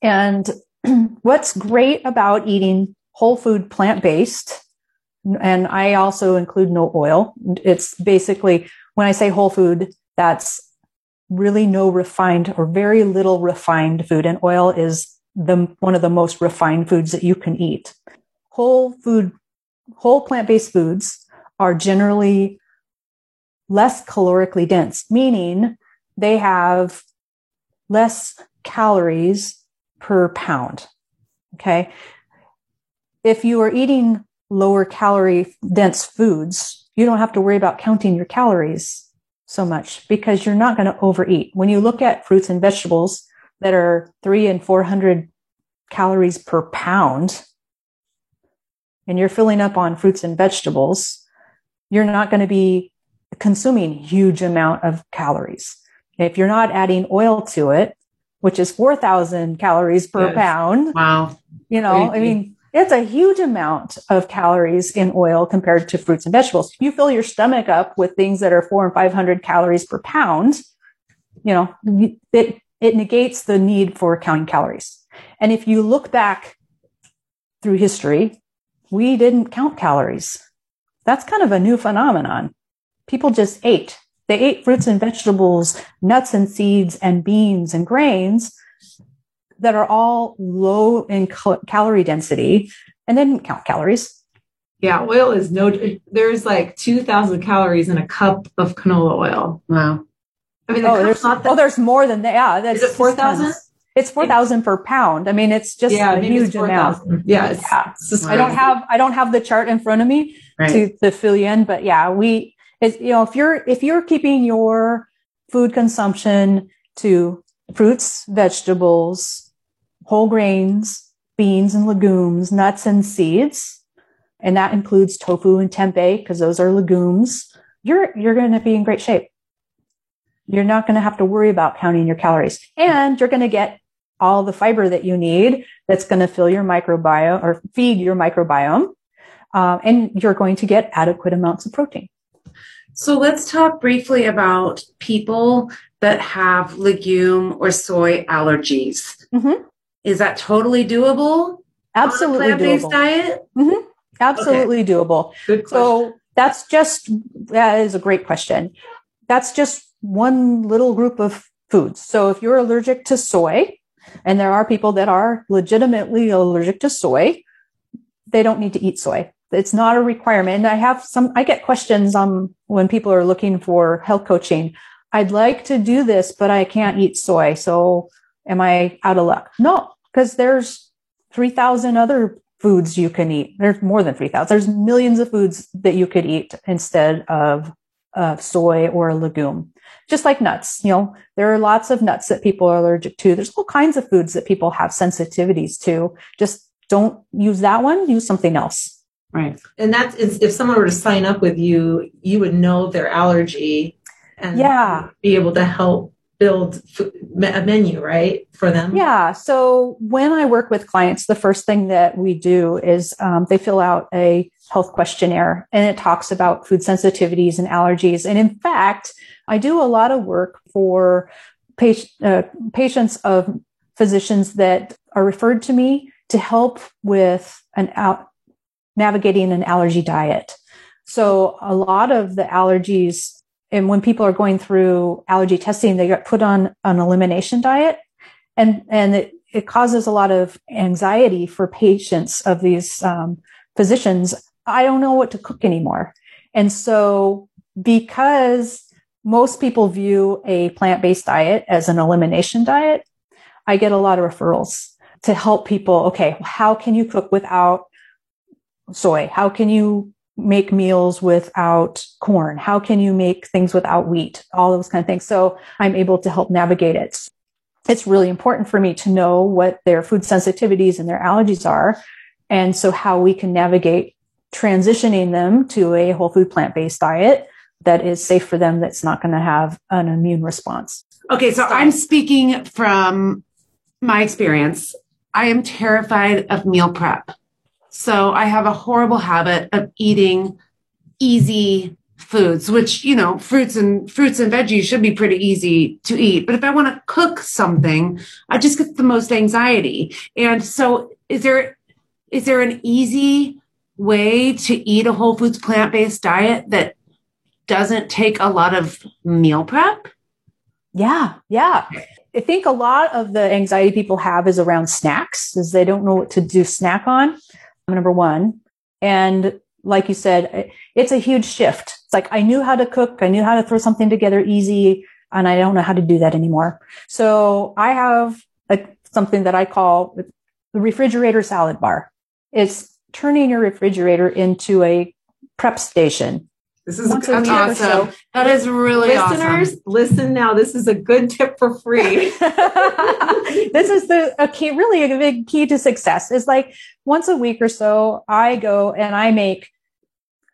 And what's great about eating whole food plant based and I also include no oil. It's basically when I say whole food, that's really no refined or very little refined food. And oil is the one of the most refined foods that you can eat. Whole food, whole plant based foods are generally less calorically dense, meaning they have less calories per pound. Okay. If you are eating lower calorie dense foods, you don't have to worry about counting your calories so much because you're not going to overeat. When you look at fruits and vegetables that are three and 400 calories per pound, and you're filling up on fruits and vegetables, you're not going to be consuming huge amount of calories. If you're not adding oil to it, which is 4,000 calories per Yes. pound, wow. you know, I mean, it's a huge amount of calories in oil compared to fruits and vegetables. You fill your stomach up with things that are four and 500 calories per pound, you know, it, it negates the need for counting calories. And if you look back through history, we didn't count calories. That's kind of a new phenomenon. People just ate. They ate fruits and vegetables, nuts and seeds and beans and grains that are all low in cal- calorie density and then count calories. yeah oil is no there's like 2000 calories in a cup of canola oil Wow. i mean the Oh, there's, not that oh, there's more than that. Yeah. That's Is it 4,000? It's 4,000 per pound. I mean, it's just yeah a maybe it's huge amount. 4000 yeah it's, Yeah. it's I don't have, I don't have the chart in front of me Right. to, to fill you in, but yeah, we, it's, you know, if you're, if you're keeping your food consumption to fruits, vegetables, whole grains, beans and legumes, nuts and seeds, and that includes tofu and tempeh because those are legumes, you're, you're going to be in great shape. You're not going to have to worry about counting your calories and you're going to get all the fiber that you need that's going to fill your microbiome or feed your microbiome. Um, and you're going to get adequate amounts of protein. So let's talk briefly about people that have legume or soy allergies. Mhm. Is that totally doable? Absolutely plant-based doable. diet? Absolutely doable. good question So that's just, that is a great question. That's just one little group of foods. So if you're allergic to soy, and there are people that are legitimately allergic to soy, they don't need to eat soy. It's not a requirement. And I have some, I get questions um, when people are looking for health coaching. I'd like to do this, but I can't eat soy. So am I out of luck? No, because there's 3,000 other foods you can eat. There's more than 3,000. There's millions of foods that you could eat instead of uh, soy or a legume. Just like nuts, you know, there are lots of nuts that people are allergic to. There's all kinds of foods that people have sensitivities to. Just don't use that one. Use something else. Right. and that's if if someone were to sign up with you you would know their allergy and Yeah. be able to help build a menu right for them Yeah. So when I work with clients, the first thing that we do is um, they fill out a health questionnaire and it talks about food sensitivities and allergies. And in fact, I do a lot of work for uh, patients of physicians that are referred to me to help with an out navigating an allergy diet. So a lot of the allergies, and when people are going through allergy testing, they get put on an elimination diet and, and it, it causes a lot of anxiety for patients of these um, physicians. I don't know what to cook anymore. And so because most people view a plant-based diet as an elimination diet, I get a lot of referrals to help people. Okay. How can you cook without soy? How can you make meals without corn? How can you make things without wheat? All those kind of things. So I'm able to help navigate it. It's really important for me to know what their food sensitivities and their allergies are. And so how we can navigate transitioning them to a whole food plant based diet that is safe for them that's not going to have an immune response. Okay, so I'm speaking from my experience. I am terrified of meal prep. So I have a horrible habit of eating easy foods, which, you know, fruits and fruits and veggies should be pretty easy to eat. But if I want to cook something, I just get the most anxiety. And so is there, is there an easy way to eat a whole foods plant-based diet that doesn't take a lot of meal prep? Yeah, yeah. I think a lot of the anxiety people have is around snacks, is they don't know what to do snack on. Number one. And like you said, it's a huge shift. It's like I knew how to cook. I knew how to throw something together easy and I don't know how to do that anymore. So I have a, something that I call the refrigerator salad bar. It's turning your refrigerator into a prep station. This is that's awesome. So. That is really Listeners, awesome. listen now. This is a good tip for free. this is the a key, really a big key to success. Is like once a week or so, I go and I make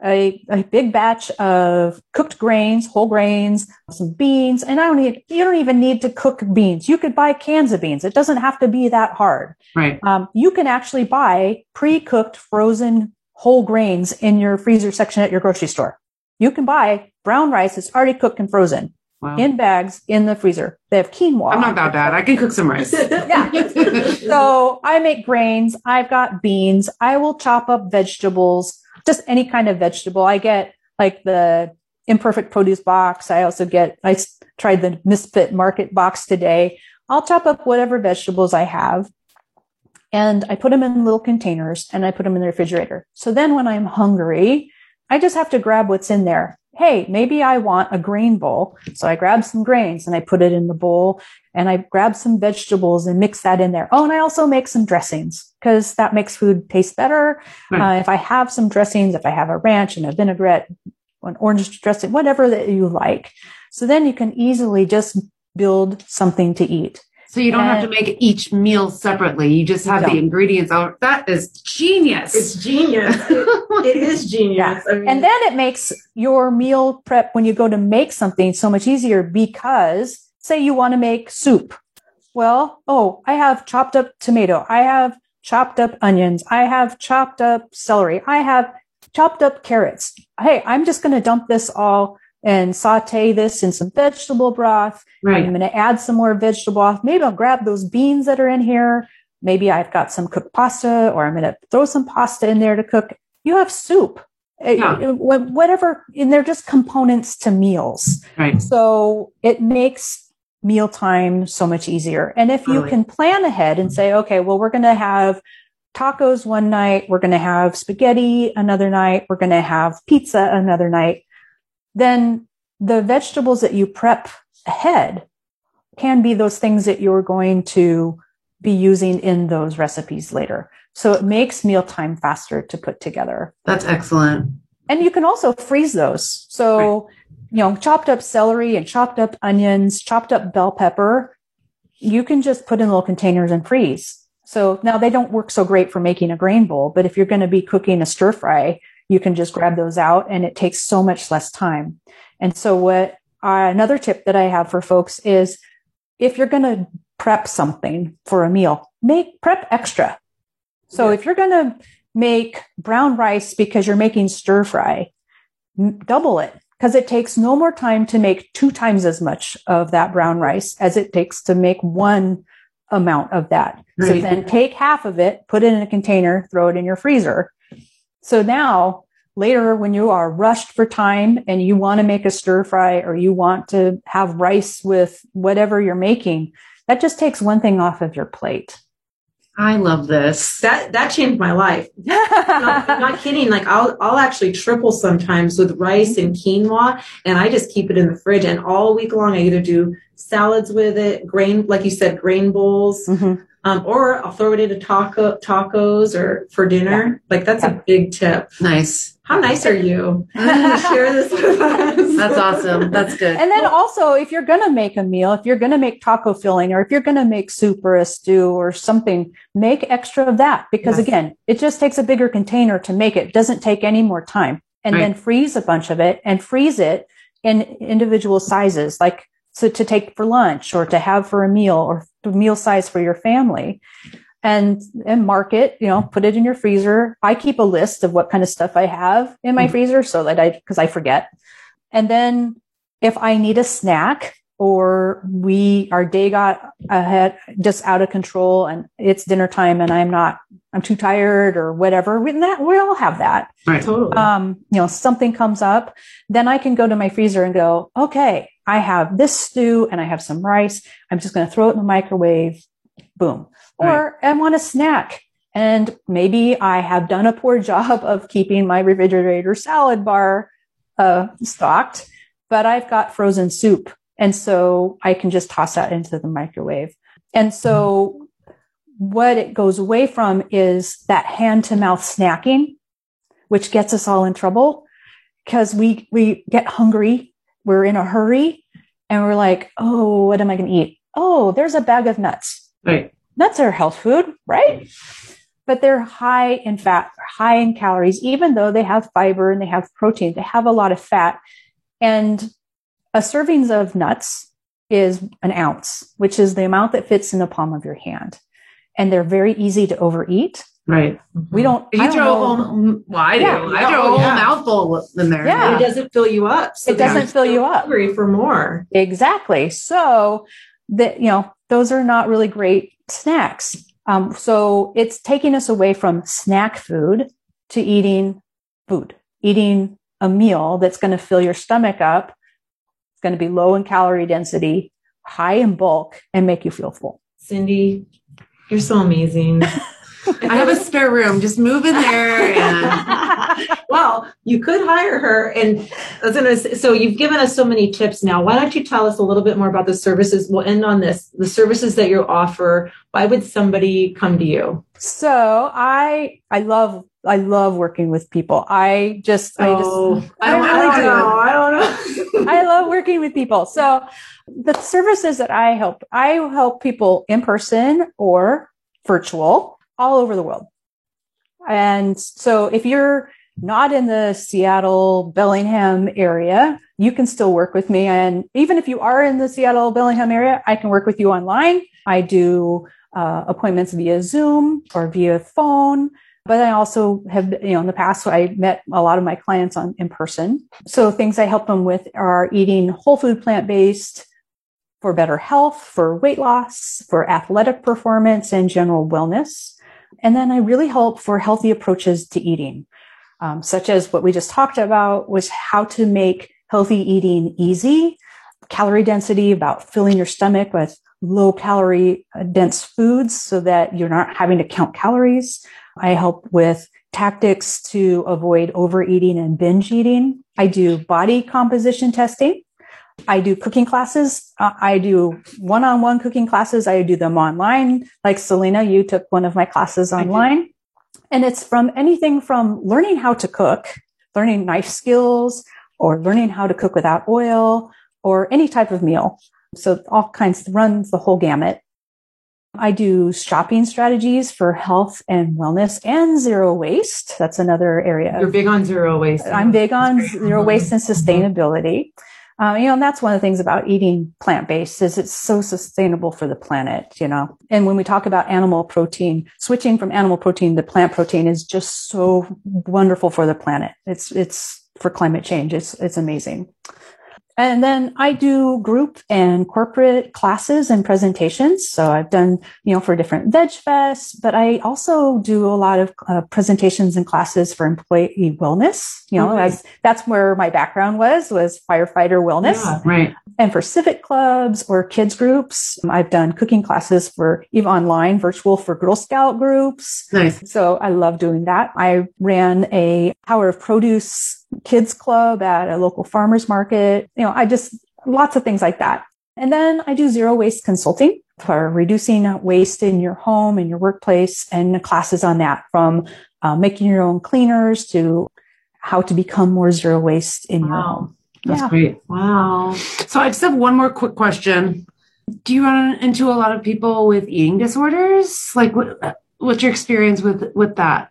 a, a big batch of cooked grains, whole grains, some beans, and I don't need, you don't even need to cook beans. You could buy cans of beans. It doesn't have to be that hard. Right. Um, you can actually buy pre-cooked frozen whole grains in your freezer section at your grocery store. You can buy brown rice that's already cooked and frozen. Wow. in bags in the freezer. They have quinoa. I'm not about that. I can cook some rice. yeah. so I make grains. I've got beans. I will chop up vegetables, just any kind of vegetable. I get like the imperfect produce box. I also get, I tried the misfit market box today. I'll chop up whatever vegetables I have and I put them in little containers and I put them in the refrigerator. So then when I'm hungry, I just have to grab what's in there hey, maybe I want a grain bowl. So I grab some grains and I put it in the bowl and I grab some vegetables and mix that in there. Oh, and I also make some dressings because that makes food taste better. Right. Uh, if I have some dressings, if I have a ranch and a vinaigrette, an orange dressing, whatever that you like. So then you can easily just build something to eat. So you don't and have to make each meal separately. You just have the ingredients. Oh, that is genius. It's genius. it is genius. Yeah. I mean, and then it makes your meal prep when you go to make something so much easier because say you want to make soup. Well, oh, I have chopped up tomato. I have chopped up onions. I have chopped up celery. I have chopped up carrots. Hey, I'm just going to dump this all and saute this in some vegetable broth. Right. I'm going to add some more vegetable broth. Maybe I'll grab those beans that are in here. Maybe I've got some cooked pasta or I'm going to throw some pasta in there to cook. You have soup. Eh, yeah. Whatever, and they're just components to meals. Right. So it makes mealtime so much easier. And if you can plan ahead and say, okay, well, we're going to have tacos one night, we're going to have spaghetti another night, we're going to have pizza another night then the vegetables that you prep ahead can be those things that you're going to be using in those recipes later. So it makes mealtime faster to put together. That's excellent. And you can also freeze those. So, right. you know, chopped up celery and chopped up onions, chopped up bell pepper, you can just put in little containers and freeze. So now they don't work so great for making a grain bowl, but if you're going to be cooking a stir fry, you can just grab those out and it takes so much less time. And so what uh, another tip that I have for folks is if you're going to prep something for a meal, make prep extra. So yeah. if you're going to make brown rice because you're making stir fry, double it because it takes no more time to make two times as much of that brown rice as it takes to make one amount of that. So then take half of it, put it in a container, throw it in your freezer. So now later when you are rushed for time and you want to make a stir fry or you want to have rice with whatever you're making, that just takes one thing off of your plate. I love this. That that changed my life. not, I'm not kidding. Like I'll I'll actually triple sometimes with rice and quinoa, and I just keep it in the fridge. And all week long, I either do salads with it, grain, like you said, grain bowls, Mhm. Um, or I'll throw it into taco tacos or for dinner. Like that's a big tip. Nice. How nice are you? Share this with us. That's awesome. That's good. And then also, if you're going to make a meal, if you're going to make taco filling or if you're going to make soup or a stew or something, make extra of that because Yes. again, it just takes a bigger container to make it. It doesn't take any more time. And Right. then freeze a bunch of it and freeze it in individual sizes, like so to take for lunch or to have for a meal or meal size for your family. And and mark it, you know, put it in your freezer. I keep a list of what kind of stuff I have in my Mhm. freezer so that I because I forget. And then if I need a snack or we, our day got ahead, just out of control and it's dinner time and I'm not, I'm too tired or whatever, we, that, we all have that. right. totally. Um, you know, something comes up, then I can go to my freezer and go, okay, I have this stew and I have some rice. I'm just going to throw it in the microwave. Boom. Or I want a snack. And maybe I have done a poor job of keeping my refrigerator salad bar uh, stocked, but I've got frozen soup. And so I can just toss that into the microwave. And so mm-hmm. what it goes away from is that hand to mouth snacking, which gets us all in trouble because we, we get hungry. We're in a hurry and we're like, Oh, what am I going to eat? Oh, there's a bag of nuts. Right. Nuts are health food, right? But they're high in fat, high in calories, even though they have fiber and they have protein, they have a lot of fat. And a servings of nuts is an ounce, which is the amount that fits in the palm of your hand. And they're very easy to overeat. Right. We don't, I You don't throw a whole, well, I do. Yeah. I throw a whole Yeah. mouthful in there. Yeah. it doesn't fill you up. So It doesn't fill you up. Hungry for more. Exactly. So that, you know, those are not really great snacks. Um, so it's taking us away from snack food to eating food, eating a meal that's going to fill your stomach up. It's going to be low in calorie density, high in bulk and make you feel full. Cindy, you're so amazing. I have a spare room. Just move in there and well, you could hire her. And I was gonna say, so you've given us so many tips now. Why don't you tell us a little bit more about the services? We'll end on this. The services that you offer. Why would somebody come to you? So I, I love, I love working with people. I just, I just, Oh, I don't I really don't do know. I don't know. I love working with people. So the services that I help, I help people in person or virtual all over the world. And so if you're not in the Seattle, Bellingham area, you can still work with me. And even if you are in the Seattle, Bellingham area, I can work with you online. I do uh, appointments via Zoom or via phone. But I also have, you know, in the past, I met a lot of my clients on in person. So things I help them with are eating whole food, plant based for better health, for weight loss, for athletic performance and general wellness. And then I really help for healthy approaches to eating, um, such as what we just talked about was how to make healthy eating easy, calorie density about filling your stomach with low calorie uh, dense foods so that you're not having to count calories. I help with tactics to avoid overeating and binge eating. I do body composition testing. I do cooking classes. Uh, I do one-on-one cooking classes. I do them online. Like Selena, you took one of my classes online. And it's from anything from learning how to cook, learning knife skills, or learning how to cook without oil, or any type of meal. So all kinds runs the whole gamut. I do shopping strategies for health and wellness and zero waste. That's another area. You're big on zero waste. I'm big on zero waste and sustainability. Uh, you know, and that's one of the things about eating plant-based is it's so sustainable for the planet, you know. And when we talk about animal protein, switching from animal protein to plant protein is just so wonderful for the planet. It's, it's for climate change. It's, it's amazing. And then I do group and corporate classes and presentations. So I've done, you know, for different veg fests, but I also do a lot of uh, presentations and classes for employee wellness. You know. I, that's where my background was, was firefighter wellness Yeah, right. and for civic clubs or kids groups. I've done cooking classes for even online, virtual for Girl Scout groups. Nice. So I love doing that. I ran a Power of Produce kids club at a local farmers market. You know, I just lots of things like that. And then I do zero waste consulting for reducing waste in your home and your workplace and classes on that from uh, making your own cleaners to how to become more zero waste in your home. That's Yeah. great. Wow. So I just have one more quick question. Do you run into a lot of people with eating disorders? Like what, what's your experience with with that?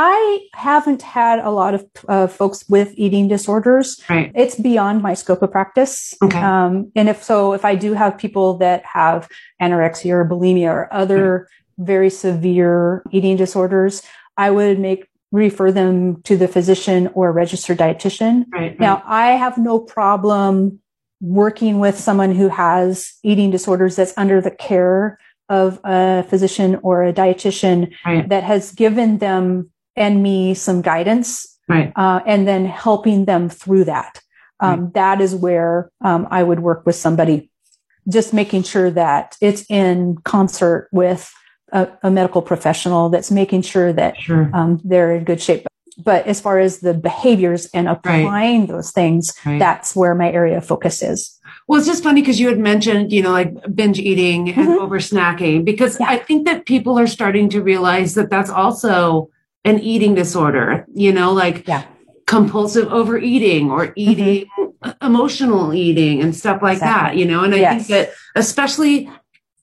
I haven't had a lot of uh, folks with eating disorders. Right. It's beyond my scope of practice. Okay. Um, and if so, if I do have people that have anorexia or bulimia or other very severe eating disorders, I would make refer them to the physician or registered dietitian. Right. Now, I have no problem working with someone who has eating disorders that's under the care of a physician or a dietitian that has given them and me some guidance Right. uh, and then helping them through that. Um, That is where um, I would work with somebody, just making sure that it's in concert with a, a medical professional that's making sure that Sure. um, they're in good shape. But as far as the behaviors and applying those things, Right. that's where my area of focus is. Well, it's just funny because you had mentioned, you know, like binge eating and Mhm. over snacking, because Yeah. I think that people are starting to realize that that's also an eating disorder, you know, like Yeah. compulsive overeating or eating, emotional eating and stuff like that, you know, and I Yes. think that especially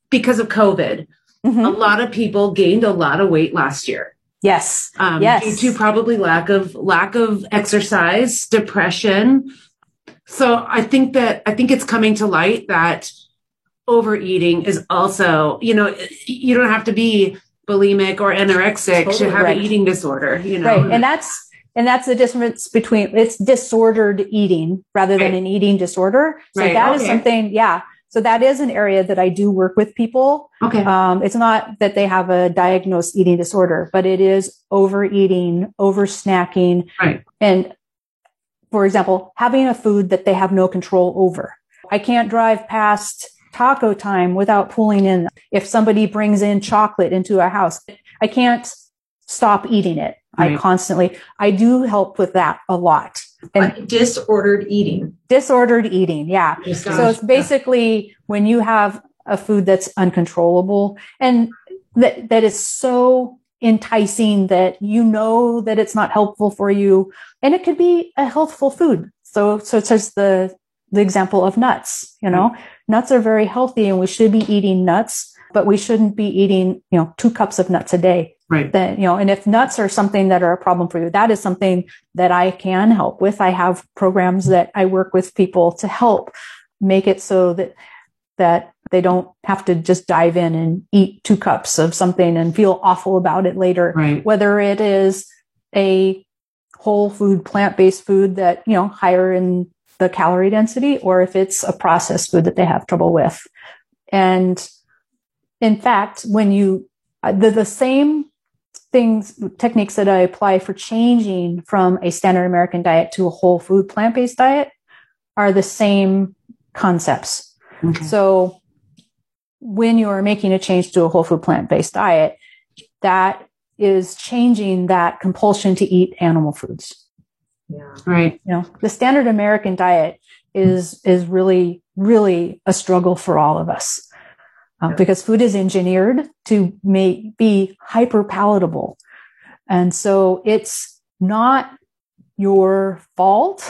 because of COVID, Mhm. a lot of people gained a lot of weight last year. Yes. Um, Yes. due to probably lack of lack of exercise, depression. So I think that I think it's coming to light that overeating is also, you know, you don't have to be bulimic or anorexic to Totally have right. an eating disorder, you know. Right. And that's, and that's the difference between it's disordered eating rather than Right. an eating disorder. So Right, that is okay. something, yeah. So that is an area that I do work with people. okay. Um, it's not that they have a diagnosed eating disorder, but it is overeating, over snacking. Right. And for example, having a food that they have no control over. I can't drive past taco time without pulling in. If somebody brings in chocolate into a house, I can't stop eating it. I constantly, I do help with that a lot. And disordered eating. disordered eating. Yeah. Oh gosh. So it's basically when you have a food that's uncontrollable and that, that is so enticing that you know that it's not helpful for you. And it could be a healthful food. So, so it's just the, the example of nuts, you know, mm-hmm. nuts are very healthy and we should be eating nuts, but we shouldn't be eating, you know, two cups of nuts a day. Right. Then, you know and if nuts are something that are a problem for you that is something that i can help with. I have programs that i work with people to help make it so that that they don't have to just dive in and eat two cups of something and feel awful about it later. Right. whether it is a whole food plant-based food that you know higher in the calorie density or if it's a processed food that they have trouble with. And in fact when you uh, the, the same things techniques that i apply for changing from a standard american diet to a whole food plant-based diet are the same concepts. Okay. so when you are making a change to a whole food plant-based diet that is changing that compulsion to eat animal foods Yeah. Right. you know the standard american diet is is really really a struggle for all of us um, because food is engineered to make be hyper palatable and so it's not your fault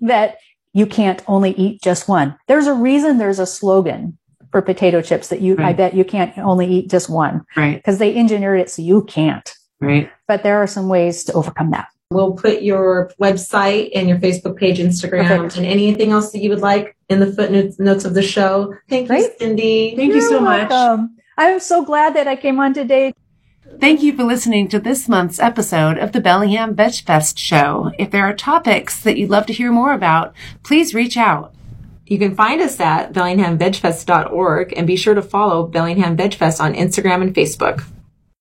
that you can't only eat just one there's a reason there's a slogan for potato chips that you i bet you can't only eat just one Right. because they engineered it so you can't Right. but there are some ways to overcome that We'll put your website and your Facebook page, Instagram, Perfect. and anything else that you would like in the footnotes notes of the show. Thank you, Great. Cindy. Thank you so You're much. I'm so glad that I came on today. Thank you for listening to this month's episode of the Bellingham Veg Fest show. If there are topics that you'd love to hear more about, please reach out. You can find us at bellinghamvegfest.org and be sure to follow Bellingham Veg Fest on Instagram and Facebook.